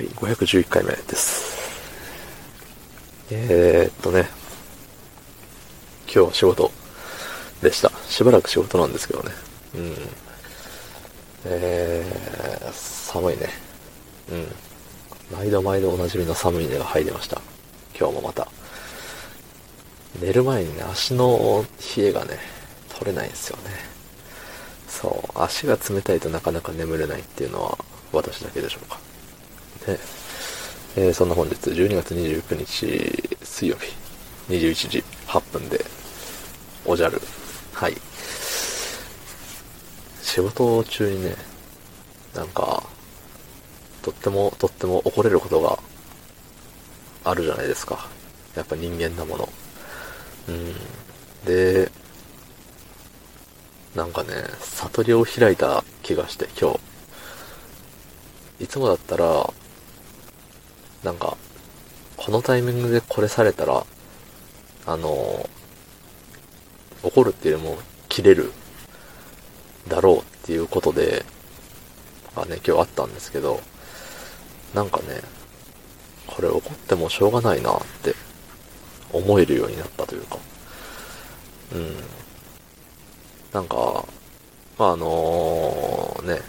はい、511回目です。えー、っとね、今日は仕事でした。しばらく仕事なんですけどね。うん。えー、寒いね。うん。毎度毎度おなじみの寒い根が入りました。今日もまた。寝る前にね、足の冷えがね、取れないんですよね。そう、足が冷たいとなかなか眠れないっていうのは私だけでしょうか。ね。えーそんな本日12月29日水曜日21時8分でおじゃる。はい。仕事中にね、なんか、とってもとっても怒れることがあるじゃないですか。やっぱ人間なもの。うん。で、なんかね、悟りを開いた気がして今日。いつもだったら、なんか、このタイミングでこれされたら、あの、怒るっていうよりも切れるだろうっていうことで、あね、今日あったんですけど、なんかね、これ怒ってもしょうがないなって思えるようになったというか、うん。なんか、まあ、あのね、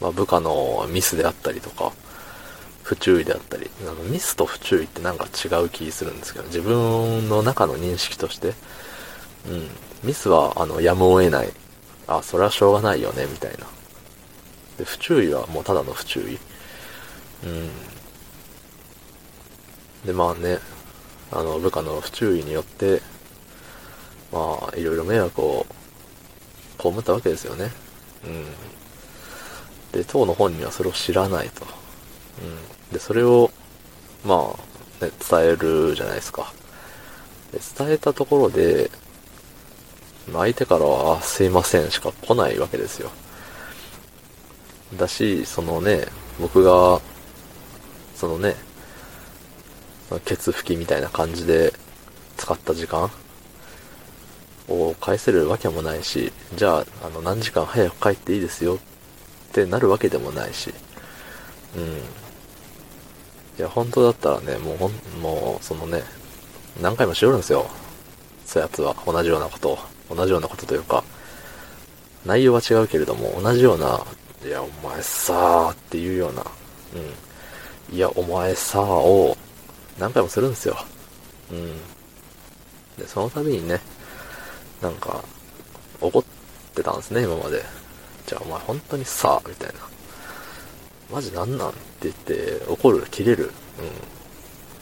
まあ、部下のミスであったりとか、不注意であったり、あのミスと不注意ってなんか違う気するんですけど、自分の中の認識として、うん、ミスはあのやむを得ない。あ、それはしょうがないよね、みたいな。で、不注意はもうただの不注意。うん。で、まあね、あの、部下の不注意によって、まあ、いろいろ迷惑を被ったわけですよね。うん。で、当の本人はそれを知らないと。うん。で、それを、まあ、ね、伝えるじゃないですか。で伝えたところで、相手からは、すいませんしか来ないわけですよ。だし、そのね、僕が、そのね、ケツ拭きみたいな感じで使った時間を返せるわけもないし、じゃあ、あの、何時間早く帰っていいですよってなるわけでもないし、うん。いや、本当だったらね、もうほん、もう、そのね、何回もしよるんですよ。そうやつは、同じようなことを。同じようなことというか、内容は違うけれども、同じような、いや、お前さーっていうような、うん。いや、お前さーを何回もするんですよ。うん。で、その度にね、なんか、怒ってたんですね、今まで。じゃあお前本当にさー、みたいな。マジなんなんって言って、怒る、切れる、うん。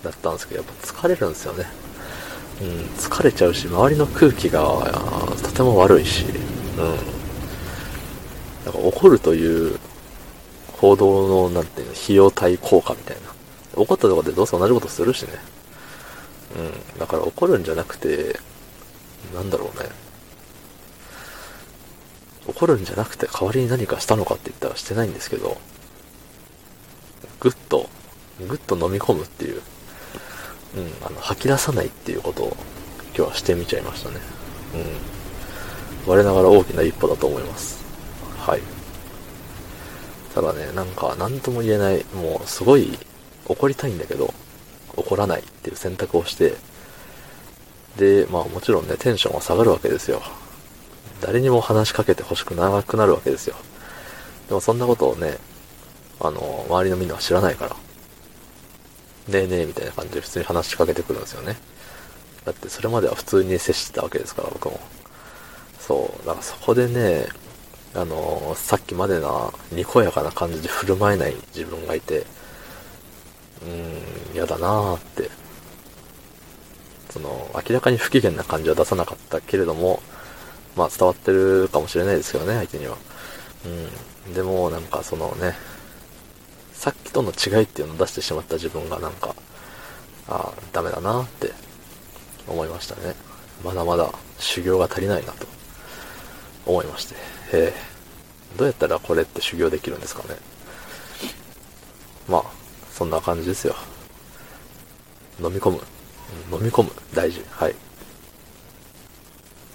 だったんですけど、やっぱ疲れるんですよね。うん、疲れちゃうし、周りの空気がとても悪いし、うん。だか怒るという行動の、なんていうの、費用対効果みたいな。怒ったとこでどうせ同じことするしね。うん。だから怒るんじゃなくて、なんだろうね。怒るんじゃなくて代わりに何かしたのかって言ったらしてないんですけど、ぐっと、ぐっと飲み込むっていう、うん、あの、吐き出さないっていうことを今日はしてみちゃいましたね。うん。我ながら大きな一歩だと思います。はい。ただね、なんか何とも言えない、もうすごい怒りたいんだけど、怒らないっていう選択をして、で、まあもちろんね、テンションは下がるわけですよ。誰にも話しかけて欲しくなくなるわけですよ。でもそんなことをね、あの、周りのみんなは知らないから。ねえねえみたいな感じで普通に話しかけてくるんですよね。だってそれまでは普通に接してたわけですから、僕も。そう。だからそこでね、あのさっきまでな、にこやかな感じで振る舞えない自分がいて、うーん、嫌だなーって。その、明らかに不機嫌な感じは出さなかったけれども、まあ伝わってるかもしれないですけどね、相手には。うん。でも、なんかそのね、さっきとの違いっていうのを出してしまった自分がなんか、ああ、ダメだなって思いましたね。まだまだ修行が足りないなと思いまして。ええどうやったらこれって修行できるんですかね。まあ、そんな感じですよ。飲み込む。飲み込む。大事。はい。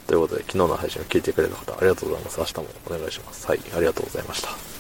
ということで、昨日の配信を聞いてくれた方、ありがとうございます。明日もお願いします。はい、ありがとうございました。